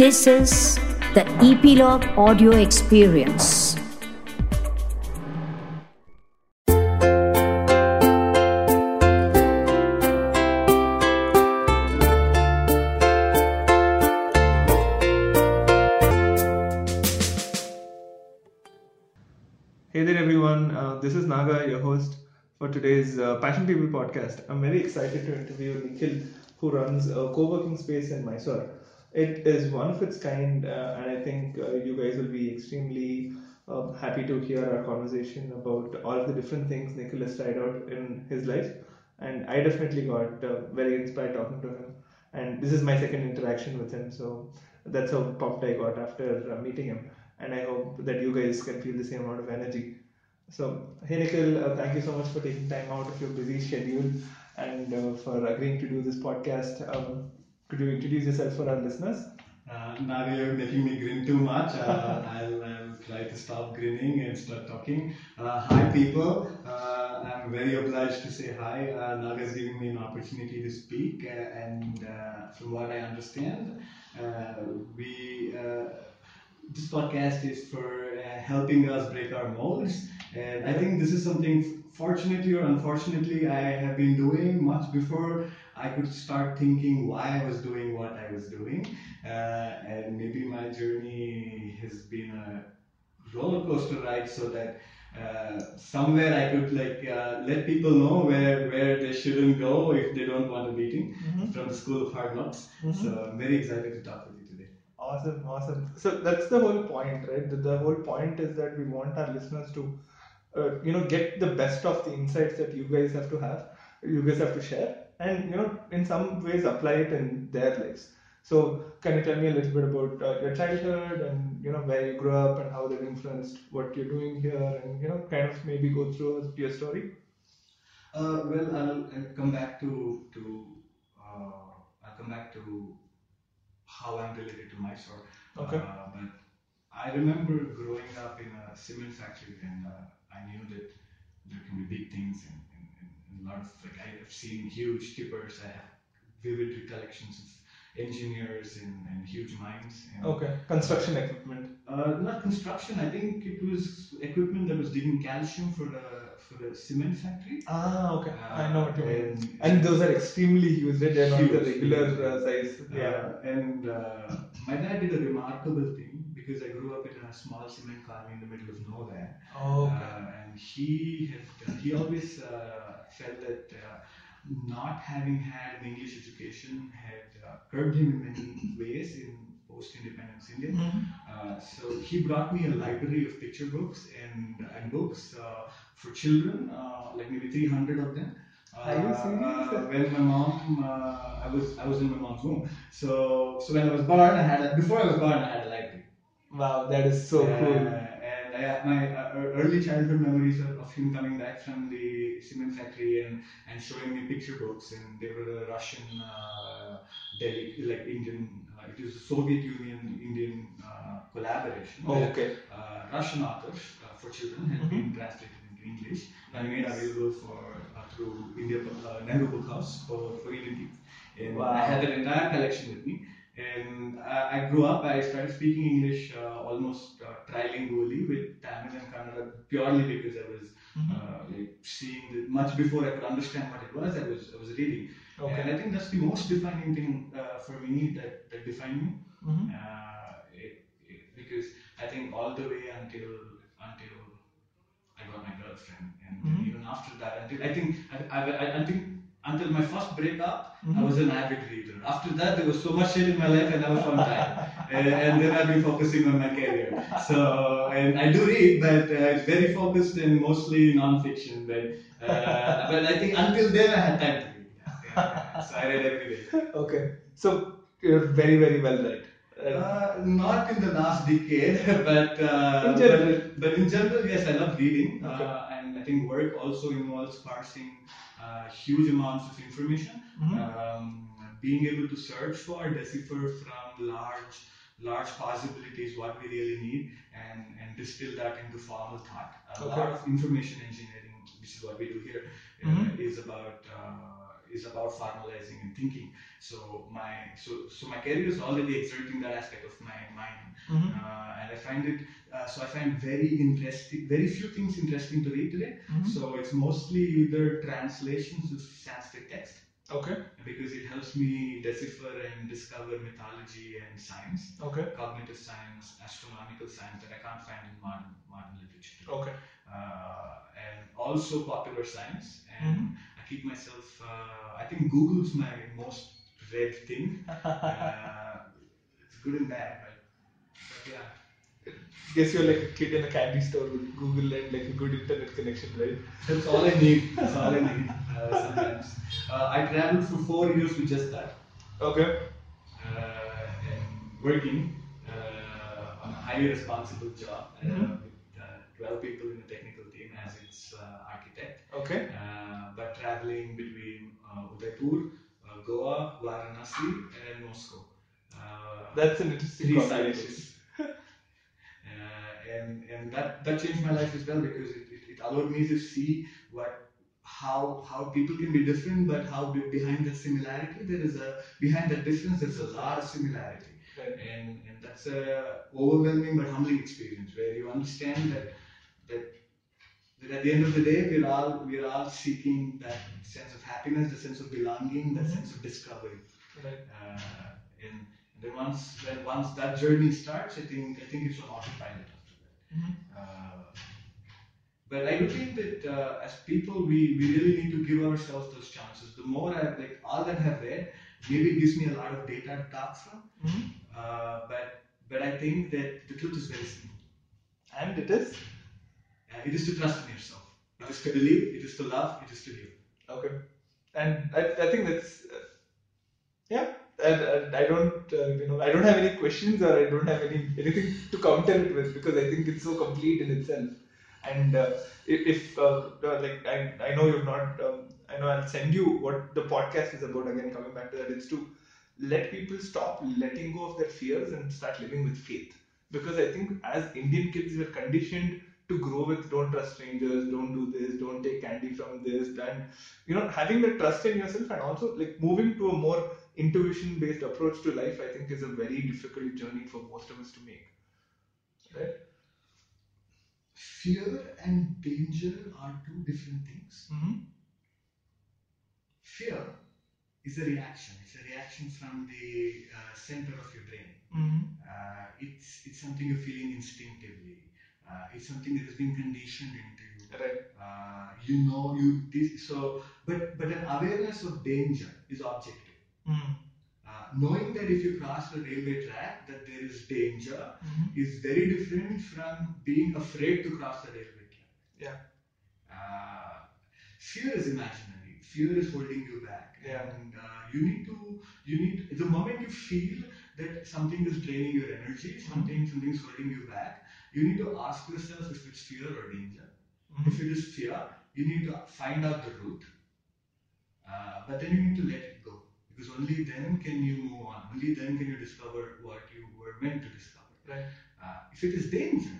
This is the Ep.Log Audio Experience. Hey there, everyone. Uh, this is Naga, your host for today's uh, Passion People podcast. I'm very excited to interview Nikhil, who runs a co working space in Mysore. It is one of its kind, uh, and I think uh, you guys will be extremely uh, happy to hear our conversation about all the different things Nikhil has tried out in his life. And I definitely got very inspired talking to him. And this is my second interaction with him, so that's how pumped I got after meeting him. And I hope that you guys can feel the same amount of energy. So, hey Nikhil, uh, thank you so much for taking time out of your busy schedule and uh, for agreeing to do this podcast. Um, could you introduce yourself for our listeners? Uh, now you're making me grin too much. Uh, I'll, I'll try to stop grinning and start talking. Uh, hi, people. Uh, I'm very obliged to say hi. Uh, Naga is giving me an opportunity to speak, uh, and uh, from what I understand, we this podcast is for helping us break our molds. And I think this is something, fortunately or unfortunately, I have been doing much before I could start thinking why I was doing what I was doing. Uh, and maybe my journey has been a roller coaster ride so that uh, somewhere I could like uh, let people know where, where they shouldn't go if they don't want a meeting Mhm. from the School of Hard Knocks. Mhm. So I'm very excited to talk with you today. Awesome, awesome. So that's the whole point, right? The, the whole point is that we want our listeners to, uh, you know, get the best of the insights that you guys have to have, you guys have to share, and you know, in some ways apply it in their lives. So, can you tell me a little bit about uh, your childhood and you know where you grew up and how that influenced what you're doing here, and you know, kind of maybe go through your story? Uh, well, I'll, I'll come back to to uh, I'll come back to how I'm related to Mysore. Okay. Uh, but I remember growing up in a cement factory, and uh, I knew that there can be big things and, and, and, and a lot of like I've seen huge tippers. I have vivid recollections of engineers and, and huge mines. And, Okay, construction equipment. Uh, not construction. I think it was equipment that was digging calcium for the for the cement factory. Ah, okay, I know what you mean. And- And those are extremely huge. They're not the regular uh, size. Yeah. Uh, and uh, my dad did a remarkable thing because I grew up in a small cement colony in the middle of nowhere. Oh, okay. Uh, and he had he always uh, felt that uh, not having had an English education had uh, curbed him in many ways in post-independence India. Mhm. Uh, so he brought me a library of picture books and, and books uh, for children, uh, like maybe 300 of them. Uh, Are you serious? Uh, when my mom, uh, I was I was in my mom's womb. So so when I was born, I had a, before I was born, I had a library. Wow, that is so Uh, cool. Have my uh, early childhood memories of, him coming back from the cement factory and, and showing me picture books. And they were a Russian, uh, Delhi, like Indian, uh, it was a Soviet Union Indian uh, collaboration. Oh, okay. Uh, Russian authors uh, for children had Mhm. been translated into English and made available for uh, through India uh, Nehru Book House for, for Indian kids. And Wow. I had that entire collection with me. And I, I grew up, I started speaking English uh, almost uh, trilingually with Tamil and Kannada purely because I was Mhm. uh, like seeing the, much before I could understand what it was, I was, I was reading. Okay. And I think that's the most defining thing uh, for me that, that defined me. Mhm. Uh, it, it, because I think all the way until until I got my girlfriend, and Mhm. even after that, until I think I, I, I, I think until my first breakup, I Mhm. was an avid reader. After that, there was so much shit in my life, and I never found time. and, and then I've been focusing on my career. So, and I do read, but uh, it's very focused and mostly non-fiction. But uh, but I think until then, I had time to read. Yeah, yeah. So I read every day. Okay. So you're very, very well read. Uh, not in the last decade, but, uh, In general. but but in general, yes, I love reading, Okay. Uh, I think work also involves parsing uh, huge amounts of information, Mhm. um, being able to search for, decipher from large large possibilities what we really need, and and distill that into formal thought. A Okay. lot of information engineering, which is what we do here, uh, Mhm. is about uh, is about formalizing and thinking. So my so so my career is already exerting that aspect of my mind, Mhm. uh, and I find it. Uh, so I find very interesting, very few things interesting to read today. Mhm. So it's mostly either translations of Sanskrit text Okay. because it helps me decipher and discover mythology and science, Okay. cognitive science, astronomical science that I can't find in modern modern literature. Okay. Uh, and also popular science. And Mhm. I keep myself. Uh, I think Google's my most read thing. Uh, it's good and bad, but, but yeah. Guess you're like a kid in a candy store with Google and like a good internet connection, right? That's all I need. That's all I need. Uh, sometimes uh, I traveled for four years with just that. Okay. uh, and working uh, on a highly responsible job uh, 12 people in the technical team as its uh, architect, Okay. uh, but traveling between uh, Udaipur, uh, Goa, Varanasi, and Moscow. Uh, That's an interesting three combination. Uh, and and that, that changed my life as well because it, it, it allowed me to see what how how people can be different, but how be, behind that similarity there is a behind that difference there's a large similarity, Right. and and that's a overwhelming but humbling experience where you understand that that that at the end of the day we're all we're all seeking that sense of happiness, the sense of belonging, that Mhm. sense of discovery. Right. Uh, and, and then once when once that journey starts, I think I think it's on autopilot after that. Mhm. Uh, but I do think that uh, as people, we, we really need to give ourselves those chances. The more I like all that I've read, maybe it gives me a lot of data to talk from. Mhm. Uh, but but I think that the truth is very simple. And it is. It is to trust in yourself. It is to believe. It is to love. It is to give. Okay. And I, I think that's uh, yeah. And, and I don't uh, you know I don't have any questions or I don't have any anything to counter it with because I think it's so complete in itself. And uh, if, if uh, uh, like I, I know you're not um, I know I'll send you what the podcast is about again coming back to that it's to let people stop letting go of their fears and start living with faith because I think as Indian kids we're conditioned to grow with don't trust strangers don't do this don't take candy from this and you know having the trust in yourself and also like moving to a more intuition based approach to life i think is a very difficult journey for most of us to make right Fear and danger are two different things. mm-hmm. Fear is a reaction. It's a reaction from the uh, center of your brain. Mm-hmm. Uh, it's it's something you're feeling instinctively. Uh, it's something that has been conditioned into you. right Uh, you know you this so but but an awareness of danger is objective. mm-hmm. Uh, knowing that if you cross the railway track that there is danger Mm-hmm. is very different from being afraid to cross the railway track. yeah Uh, fear is imaginary. Fear is holding you back, Yeah. and uh, you need to. You need the moment you feel that something is draining your energy, something something is holding you back. You need to ask yourself if it's fear or danger. Mhm. If it is fear, you need to find out the root. Uh, but then you need to let it go because only then can you move on. Only then can you discover what you were meant to discover. right Uh, if it is danger,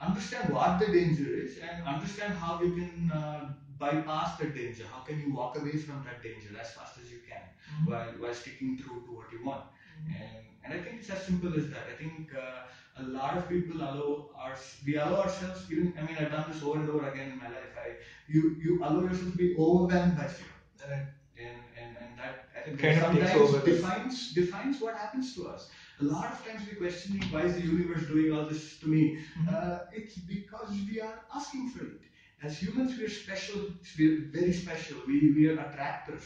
understand what the danger is and understand how you can uh, bypass the danger. How can you walk away from that danger as fast as you can Mhm. while, while sticking true to what you want. And, and I think it's as simple as that. I think uh, a lot of people allow our, we allow ourselves, even, I mean, I've done this over and over again in my life. I, you, you allow yourself to be overwhelmed by fear. right And, and, and that I think kind sometimes defines, defines what happens to us. A lot of times we questioning why is the universe doing all this to me? Mhm. Uh, it's because we are asking for it. As humans, we are special. We're very special. We, we are attractors.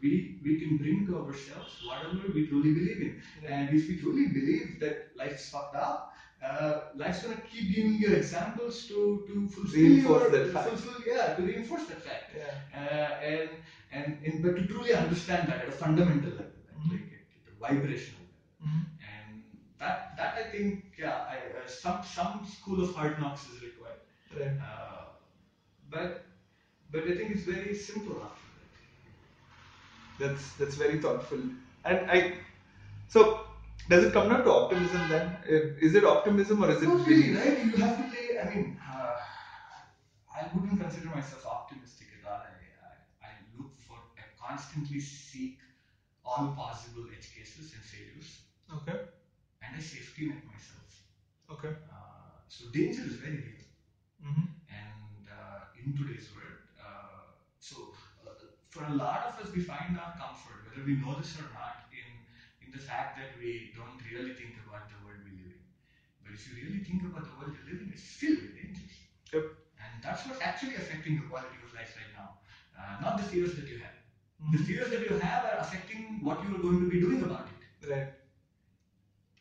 We, we can bring to ourselves whatever we truly believe in. And if we truly believe that life's fucked up, uh, life's gonna keep giving you examples to, to fulfill Reinforce your, that fact. fulfill, yeah, to reinforce that fact. yeah Uh, and, and and but to truly understand that at a fundamental level, Mhm. like at, at a vibrational level, Mhm. and that that I think yeah, I, uh, some some school of hard knocks is required. right Uh, but but I think it's very simple after that. that's that's very thoughtful and i so does it come down to optimism then is it optimism or is it Not really, right? You have to play. I mean, uh, I wouldn't consider myself optimistic at all. I, I, I look for I constantly seek all possible edge cases and failures, Okay. and I safety net myself. Okay. Uh, so danger is very real, Mm-hmm. and uh, in today's world, uh, so uh, for a lot of us, we find our comfort, whether we know this or not, the fact that we don't really think about the world we live in. But if you really think about the world you live in, it's filled with dangers. Yep. And that's what's actually affecting the quality of life right now. Uh, not the fears that you have. The Mhm. fears that you have are affecting what you are going to be doing about it. Right.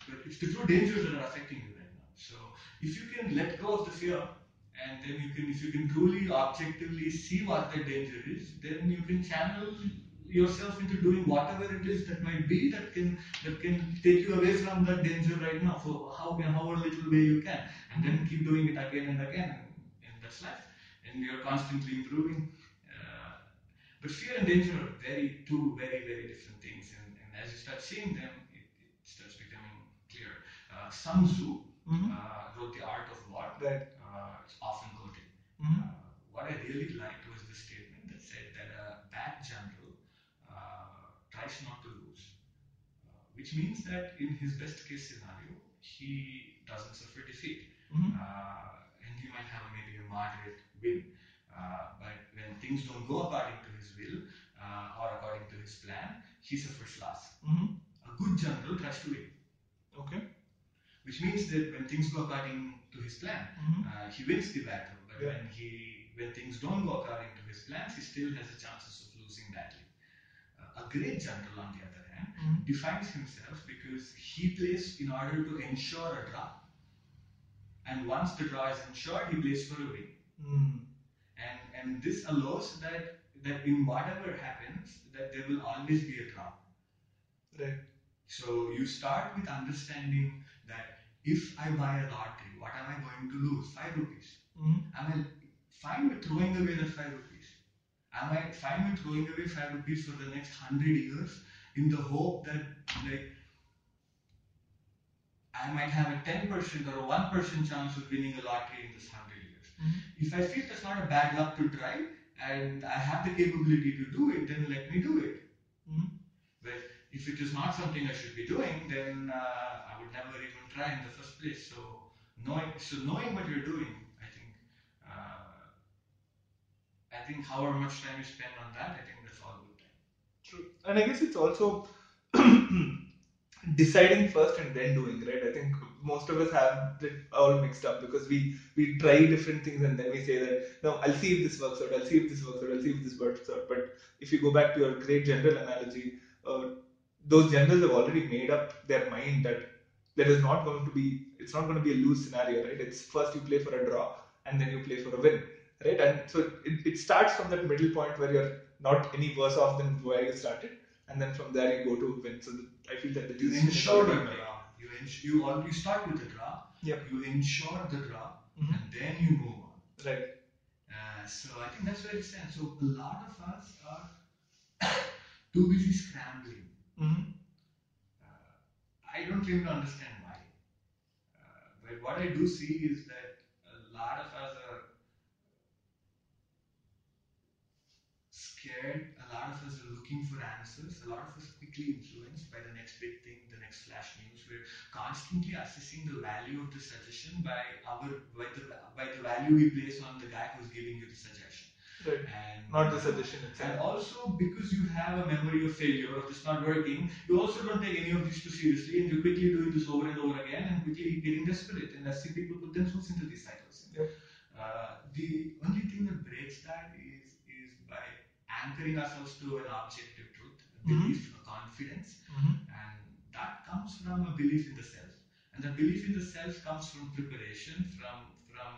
But it's the true dangers that are affecting you right now. So if you can let go of the fear, and then you can, if you can truly objectively see what the danger is, then you can channel yourself into doing whatever it is that might be that can that can take you away from that danger right now. For how however little way you can, and then keep doing it again and again, and, that's life. And you're constantly improving. Uh, but fear and danger are very two very very different things, and, and as you start seeing them, it, it starts becoming clear. Uh, Sun Tzu Mhm. uh, wrote The Art of War. Right. Uh, it's often quoted. Mhm. Uh, what I really liked was the statement that said that a bad general not to lose, uh, which means that in his best case scenario, he doesn't suffer defeat. Mhm. Uh, and he might have maybe a moderate win. Uh, but when things don't go according to his will uh, or according to his plan, he suffers loss. Mhm. A good general tries to win, Okay. which means that when things go according to his plan, Mhm. uh, he wins the battle. But Yeah. when he when things don't go according to his plans, he still has the chances of losing badly. A great general, on the other hand, Mhm. defines himself because he plays in order to ensure a draw. And once the draw is ensured, he plays for a win. Mm. And and this allows that that in whatever happens, that there will always be a draw. Right. So you start with understanding that if I buy a lottery, what am I going to lose? Five rupees. Mhm. Am I fine with throwing away the five rupees? Am I fine with throwing away five rupees for the next hundred years in the hope that like I might have a ten percent or a one percent chance of winning a lottery in this hundred years? Mhm. If I feel that's not a bad luck to try and I have the capability to do it, then let me do it. Mhm. But if it is not something I should be doing, then uh, I would never even try in the first place. So knowing, so knowing what you're doing, I think, uh, I think however much time you spend on that, I think that's all good time. True. And I guess it's also deciding first and then doing, right? I think most of us have it all mixed up because we we try different things and then we say that no, I'll see if this works out, I'll see if this works out, I'll see if this works out. But if you go back to your great general analogy, uh, those generals have already made up their mind that there is not going to be it's not going to be a lose scenario, right? It's first you play for a draw and then you play for a win, right? And so it, it starts from that middle point where you're not any worse off than where you started, and then from there you go to win. So the, I feel that the You ensure the draw. You you all, you start with the draw. Yep. You ensure the draw, Mhm. and then you move on. Right. Uh, so I think that's where it stands. So a lot of us are too busy scrambling. Mm-hmm. Uh, I don't really understand why. Uh, but what I do see is that a lot of us are scared. A lot of us are looking for answers. A lot of us are quickly influenced by the next big thing, the next flash news. We're constantly assessing the value of the suggestion by our by the by the value we place on the guy who's giving you the suggestion. Right. And Not the suggestion itself. and also because you have a memory of failure of this not working, you also don't take any of this too seriously and you're quickly doing this over and over again and quickly getting desperate. And I see people put themselves into these cycles. Uh, the only thing that breaks that is anchoring ourselves to an objective truth, a Mhm. belief, a confidence, Mm-hmm. and that comes from a belief in the self. And the belief in the self comes from preparation, from from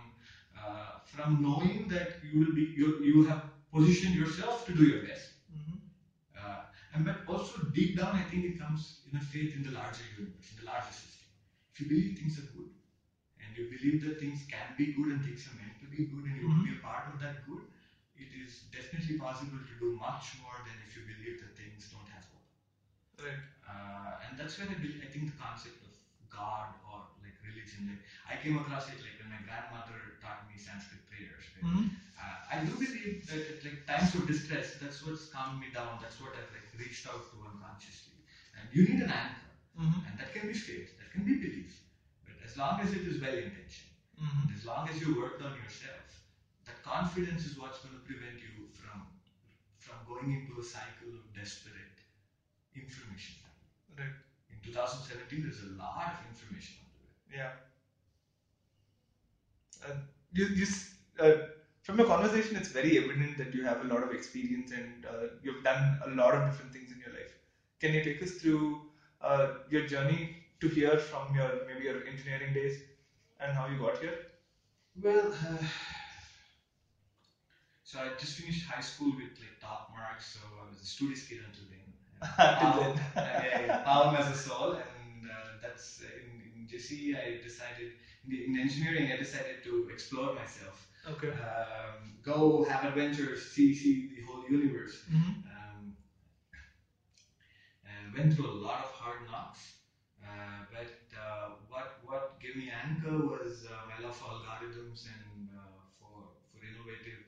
uh, from knowing that you will be you, you have positioned yourself to do your best. Mm-hmm. Uh, and but also deep down, I think it comes in a faith in the larger universe, in the larger system. If you believe things are good, and you believe that things can be good and things are meant to be good, and you want to be a part of that good, it is definitely possible to do much more than if you believe that things don't have hope. Right. Uh, and that's where I, believe, I think the concept of God or like religion. Like I came across it like when my grandmother taught me Sanskrit prayers. right? Mhm. Uh, I do believe that at like times of distress, that's what's calmed me down. That's what I've like reached out to unconsciously. And you need an anchor, Mhm. and that can be faith, that can be belief. But as long as it is well intentioned, Mhm. as long as you worked on yourself, that confidence is what's going to prevent you from from going into a cycle of desperate information. Right. In 2017, there's a lot of information on the web. Yeah. Uh, you, you, uh, from your conversation, it's very evident that you have a lot of experience and uh, you've done a lot of different things in your life. Can you take us through uh, your journey to here from your maybe your engineering days and how you got here? Well, uh, so I just finished high school with like top marks, so I was a studious kid until then. Until then. uh, yeah, Palm as a soul, and uh, that's uh, in, in JC. I decided in, the, in engineering, I decided to explore myself, Okay. um, go have adventures, see see the whole universe. Mm-hmm. Um, and went through a lot of hard knocks. Uh, but uh, what what gave me anchor was uh, my love for algorithms and uh, for for innovative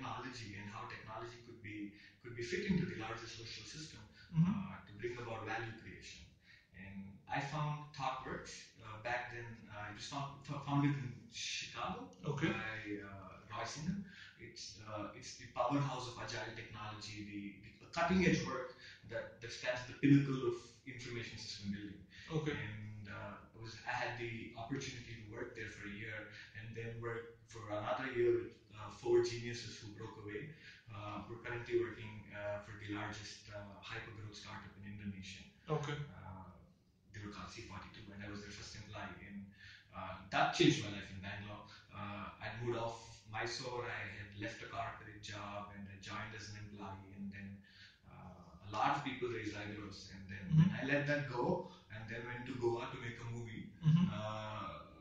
technology and how technology could be could be fit into the larger social system Mm-hmm. uh, to bring about value creation. And I found ThoughtWorks uh, back then. Uh, it was found, fo- founded in Chicago Okay. by uh, Roy Singham. It's uh, it's the powerhouse of agile technology, the, the cutting edge work that, that stands at the pinnacle of information system building. Okay. And uh, was I had the opportunity to work there for a year and then work for another year with four geniuses who broke away. Uh, we're currently working uh, for the largest uh, hypergrowth startup in Indonesia. Okay. Uh, they were called C42, and I was their first employee. And uh, that changed my life in Bangalore. Uh, I moved off Mysore. I had left a corporate job and I joined as an employee. And then uh, a lot of people raised eyebrows. And then when I let that go, and then went to Goa to make a movie. Mm-hmm.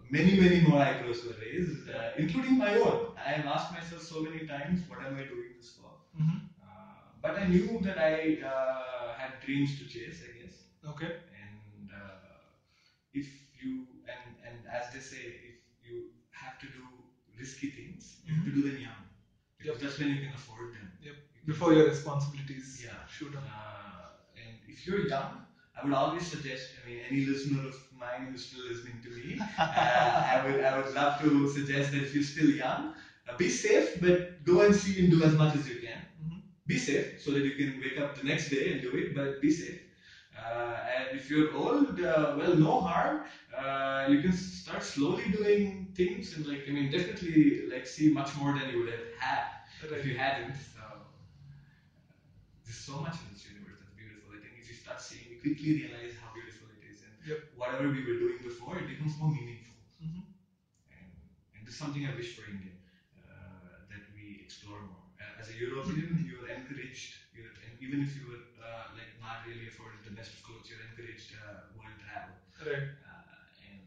Many, many more eyebrows were raised, uh, including my own. I have asked myself so many times, what am I doing this for? Mm-hmm. Uh, but I knew that I uh, had dreams to chase, I guess. Okay. And uh, if you, and, and as they say, if you have to do risky things, you have to do them young. Because Yep. that's when you can afford them. Yep. Before your responsibilities Yeah. shoot up. Uh, and if you're young, I would always suggest, I mean, any listener of mine who's still listening to me, uh, I would I would love to suggest that if you're still young, uh, be safe, but go and see and do as much as you can. Mhm. Be safe so that you can wake up the next day and do it, but be safe. Uh, and if you're old, uh, well, no harm. Uh, you can start slowly doing things and like I mean, definitely like see much more than you would have had if you hadn't. So there's so much in this universe that's beautiful. I think if you start seeing, quickly realize how beautiful it is, and Yep. whatever we were doing before, it becomes more meaningful. Mhm. And, and this is something I wish for India uh, that we explore more. Uh, as a European, you're encouraged, you're, and even if you were uh, like not really afforded the best of clothes, you're encouraged uh, world travel Right. uh, and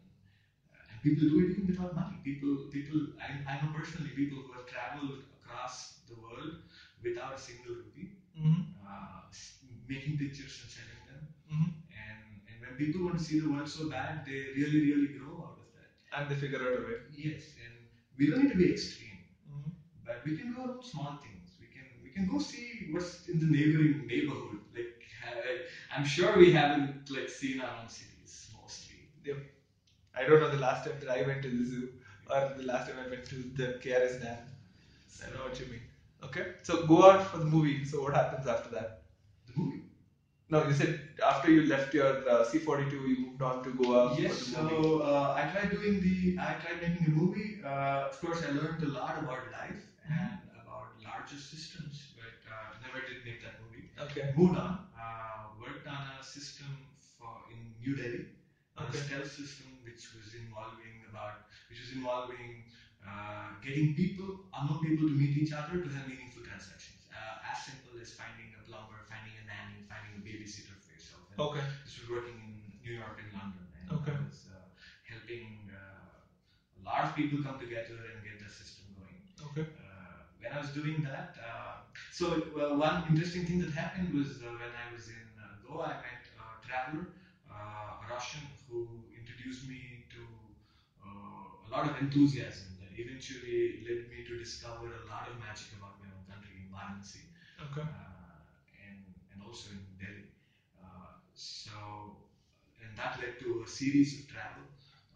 and people do it even without money. People, people, I, I know personally people who have traveled across the world without a single rupee, Mm-hmm. making pictures and selling Mhm. And and when people want to see the world so bad, they really, really grow out of that. And they figure out a way. Yes, and we don't need to be extreme, Mm-hmm. but we can go small things. We can we can go see what's in the neighboring neighborhood. Like I'm sure we haven't like seen our own cities mostly. I don't know the last time that I went to the zoo or the last time I went to the KRS Dam. I know what you mean. Okay. So go out for the movie. So what happens after that? The movie. No, you said after you left your uh, C42, you moved on to Goa Yes, for the movie. so uh, I tried doing the, I tried making a movie. Uh, of course, I learned a lot about life and about larger systems, but uh, never did make that movie. Okay. Moved on, uh, worked on a system for in New Delhi, Okay. a stealth system which was involving about, which was involving uh, getting people, unknown people, to meet each other to have meaningful transactions. Uh, as simple as finding a plumber, finding a nanny, finding a babysitter for yourself. And Okay. this was working in New York and London, and Okay. I was uh, helping uh, a lot of people come together and get the system going. Okay. Uh, when I was doing that, uh, so uh, one interesting thing that happened was uh, when I was in Goa, I met a traveler, uh, a Russian, who introduced me to uh, a lot of enthusiasm that eventually led me to discover a lot of magic about my own country in Varanasi Okay. uh, and, and also in Delhi. So, and that led to a series of travel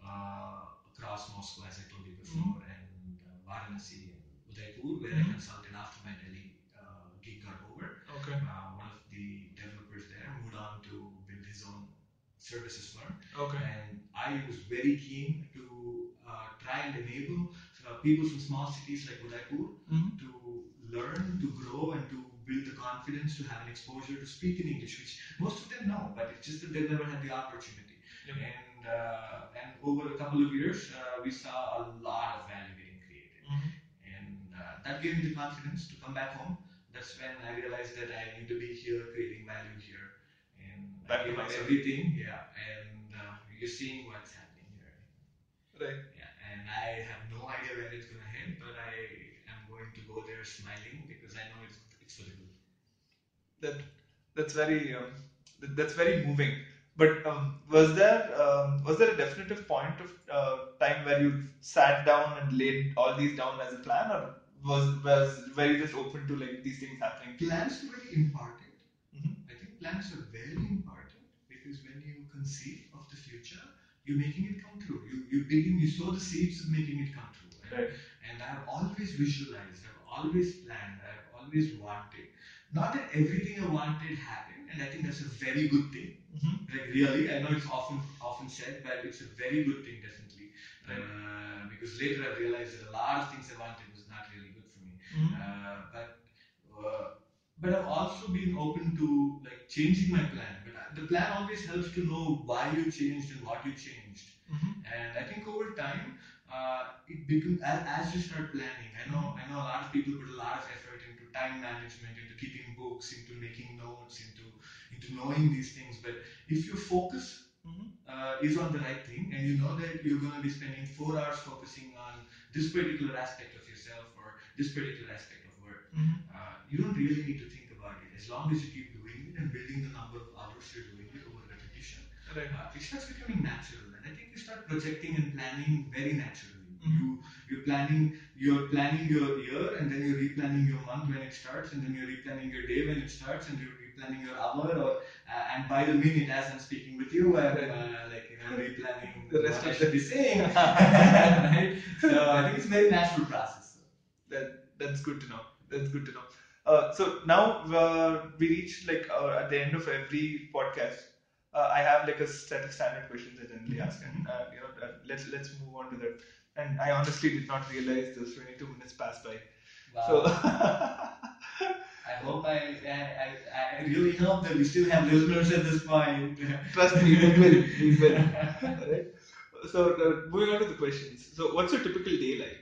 uh, across Moscow, as I told you before, and uh, Varanasi and Udaipur, where Mhm. I consulted after my Delhi uh, gig got over. Okay. Uh, one of the developers there moved on to build his own services firm, Okay. and I was very keen to uh, try and enable uh, people from small cities like Udaipur Mhm. to learn, to grow, and to build the confidence to have an exposure to speak in English, which most of them know, but it's just that they've never had the opportunity. Yep. And uh, and over a couple of years, uh, we saw a lot of value getting created, Mhm. and uh, that gave me the confidence to come back home. That's when I realized that I need to be here, creating value here, and Back I gave up everything. Yeah, and uh, you're seeing what's happening here. Right. Yeah, and I have no idea where it's going to head, but I am going to go there smiling because I know it's, it's for the good. That that's very um, th- that's very moving. But um, was there um, was there a definitive point of uh, time where you sat down and laid all these down as a plan, or was was were you just open to like these things happening? Plans are very important. Mhm. I think plans are very important because when you conceive of the future, you're making it come true. You you begin, you sow the seeds of making it come true. And, Right. and I have always visualized, I've always planned, I've always wanted. Not that everything I wanted happened, and I think that's a very good thing. Mhm. Like really, I know it's often often said, but it's a very good thing, definitely. Right. Uh, because later I realized that a lot of things I wanted was not really good for me. Mhm. Uh, but uh, but I've also been open to like changing my plan. But I- the plan always helps to know why you changed and what you changed. Mhm. And I think over time, uh, it becomes as, as you start planning. I know I know a lot of people put a lot of effort into time management, into keeping books, into making notes, into into knowing these things. But if your focus Mhm. uh, is on the right thing, and you know that you're going to be spending four hours focusing on this particular aspect of yourself or this particular aspect of work, Mhm. uh, you don't really need to think about it. As long as you keep doing it and building the number of hours you're doing it over repetition, Right. uh, it starts becoming natural. And I think you start projecting and planning very naturally. You you're planning you're planning your year, and then you're replanning your month when it starts, and then you're replanning your day when it starts, and you're replanning your hour, or uh, and by the minute as I'm speaking with you, I'm uh, like you know replanning The rest what I should the- be saying. right? So I think it's a very natural process. That that's good to know. That's good to know. Uh, so now uh, we reach like uh, at the end of every podcast. Uh, I have like a set of standard questions I generally ask, and uh, you know, uh, let's let's move on to that. And I honestly did not realize those 22 minutes passed by. So I hope I, I, I, really hope that we still have listeners at this point. trust me, we will, we will. Alright. So uh, moving on to the questions. So what's your typical day like?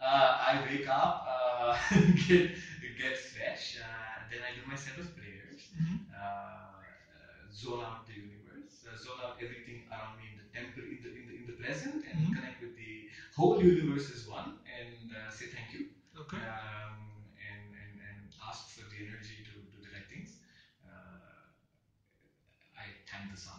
Uh, I wake up, uh, get, get fresh, uh, then I do my set of prayers, Mhm. uh, uh, zone out the universe, uh, zone out everything around me in the temple, whole universe is one, and uh, say thank you. Okay. um, and, and, and ask for the energy to do the right things. Uh, I thank the sun,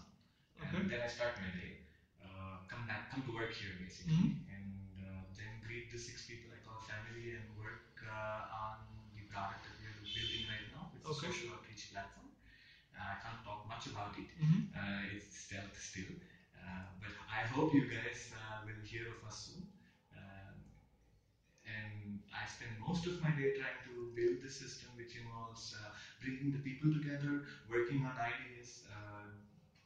Okay. and then I start my day. Uh, come back, come to work here basically, and uh, then greet the six people I call family and work uh, on the product that we're building right now. It's Okay. a social outreach platform. Uh, I can't talk much about it. Mhm. Uh, it's stealth still, uh, but I hope you guys uh, will hear of us soon. I spend most of my day trying to build the system which involves uh, bringing the people together, working on ideas, uh,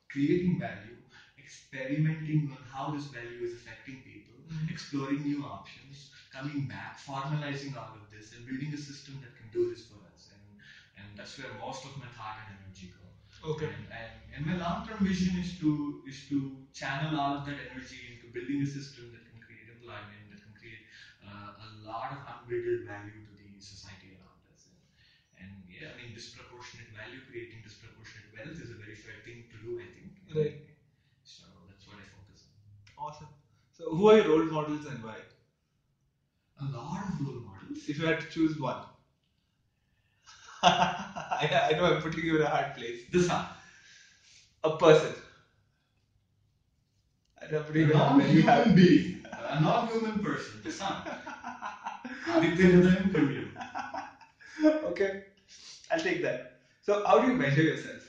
creating value, experimenting on how this value is affecting people, Mhm. exploring new options, coming back, formalizing all of this, and building a system that can do this for us. And, and that's where most of my thought and energy go. Okay. And, and, and my long-term vision is to is to channel all of that energy into building a system that can create employment, that can create uh, a lot of unbridled value to the society around us. And, and yeah, I mean, disproportionate value, creating disproportionate wealth is a very fair thing to do, I think. And Right. So that's what I focus on. Awesome. So who are your role models and why? A lot of role models. If you had to choose one. I, I know I'm putting you in a hard place. The sun. A person. I don't be very non-human happy. being, a non-human person, the sun. Aditya Hridayam Kurmiyu. okay, I'll take that. So, how do you measure yourself?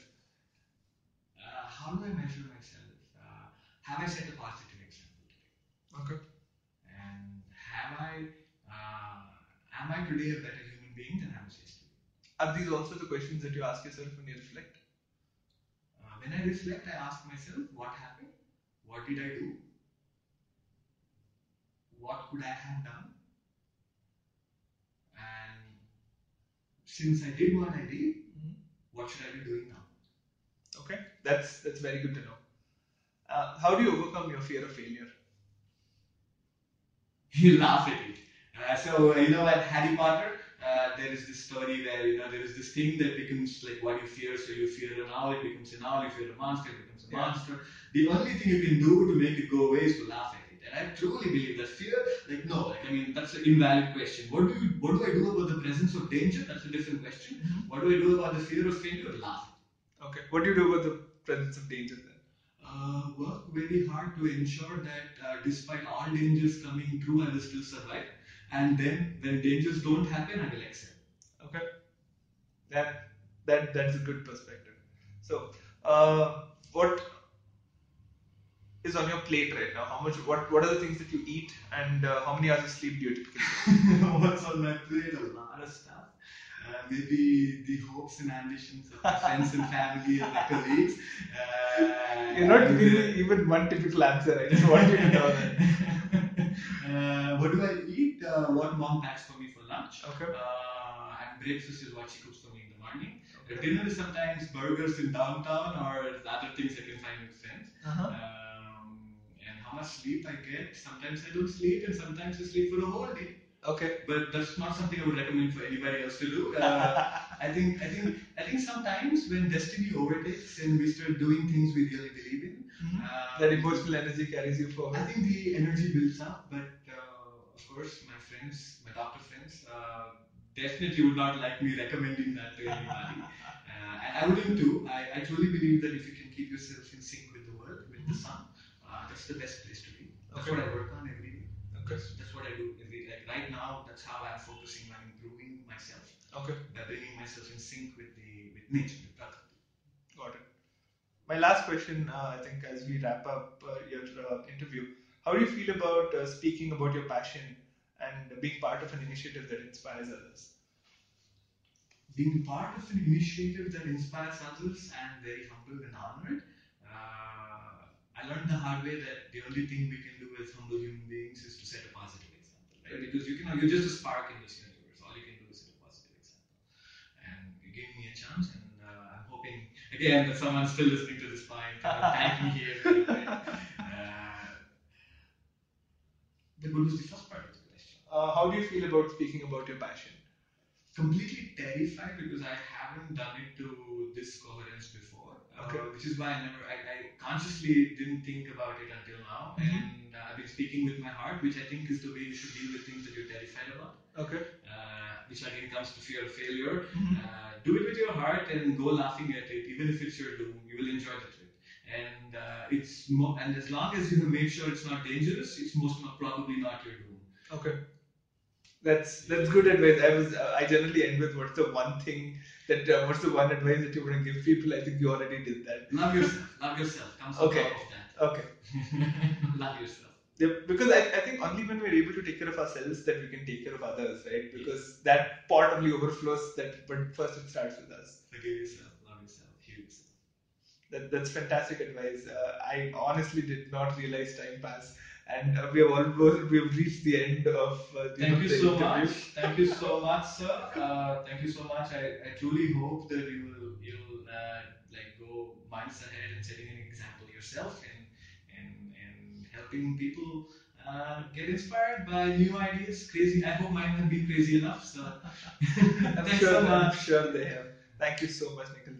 Uh, how do I measure myself? Uh, have I set a positive example today? Okay. And have I, uh, am I today a better human being than I was yesterday? Are these also the questions that you ask yourself when you reflect? Uh, when I reflect, I ask myself, what happened? What did I do? What could I have done? And since I did what I did, Mhm. what should I be doing now? Okay, that's that's very good to know. Uh, how do you overcome your fear of failure? you laugh at it. Uh, so you know at Harry Potter, uh, there is this story where you know there is this thing that becomes like what you fear. So you fear an owl, it becomes an owl. You fear a monster, it becomes a Yeah. monster. The only thing you can do to make it go away is to laugh at it. I truly believe that fear, like no, like I mean that's an invalid question. What do you, what do I do about the presence of danger? That's a different question. Mhm. What do I do about the fear of failure? Laugh. Okay, what do you do about the presence of danger then? uh, work very hard to ensure that uh, despite all dangers coming through, I will still survive. And then when dangers don't happen, I will excel. Okay, that that that's a good perspective. So, uh, what is on your plate right now? How much? What what are the things that you eat, and uh, how many hours of sleep do you typically? What's on my plate? A lot of stuff. Uh, maybe the hopes and ambitions of friends and family and my colleagues. Uh, You're not giving even one typical answer. I just want you to know that. uh, what do I eat? Uh, what mom packs for me for lunch. Okay. Uh, and breakfast is what she cooks for me in the morning. Uh, dinner is sometimes burgers in downtown or other things I can find with friends. Uh-huh. Um, how much sleep I get. Sometimes I don't sleep, and sometimes I sleep for a whole day. Okay. But that's not something I would recommend for anybody else to do. Uh, I think, I think, I think sometimes when destiny overtakes and we start doing things we really believe in, Mhm. uh, That emotional energy carries you forward. I think the energy builds up, but uh, of course, my friends, my doctor friends, uh, definitely would not like me recommending that to anybody. uh, and I wouldn't do. I, I truly believe that if you can keep yourself in sync with the world, with the sun, that's the best place to be. That's Okay. what I work on every day. Okay. That's, that's what I do every like right now. That's how I'm focusing on improving myself Okay. by bringing myself in sync with the with nature, with Prakriti. Got it. My last question, uh, I think, as we wrap up uh, your uh, interview, how do you feel about uh, speaking about your passion and being part of an initiative that inspires others? being part of an initiative that inspires others, I'm very humbled and honored. I learned the hard way that the only thing we can do as humble human beings is to set a positive example, right? Because you can, you're just a spark in this universe. All you can do is set a positive example. And you gave me a chance, and uh, I'm hoping again that someone's still listening to this point thank me here. Uh, but what was the first part of the question? Uh, how do you feel about speaking about your passion? completely terrified because I haven't done it to this coherence before. Okay. Uh, which is why I never, I, I consciously didn't think about it until now. Mhm. And uh, I've been speaking with my heart, which I think is the way you should deal with things that you're terrified about. Okay. Uh, which again comes to fear of failure. Mhm. Uh, do it with your heart and go laughing at it, even if it's your doom. You will enjoy the trip. And uh, it's mo- and as long as you have made sure it's not dangerous, it's most not, probably not your doom. Okay. That's that's good advice. I was uh, I generally end with what's the one thing that uh, what's the one advice that you want to give people? I think you already did that. Love yourself. Love yourself. Comes Okay. top of that. Okay. Love yourself. Yeah, because I, I think only when we're able to take care of ourselves that we can take care of others, right? Because that pot only overflows. That but first it starts with us. Forgive yourself, love yourself, heal yourself. That that's fantastic advice. Uh, I honestly did not realize time pass, and uh, we have almost we have reached the end of uh, the, Thank you so interview. much. Thank you so much, sir. Uh, thank you so much. I, I truly hope that you will you'll uh, like go miles ahead and setting an example yourself and and and helping people uh, get inspired by new ideas. Crazy. I hope mine have been crazy enough. So I'm sure, so I'm sure they have. Thank you so much, Nikhil.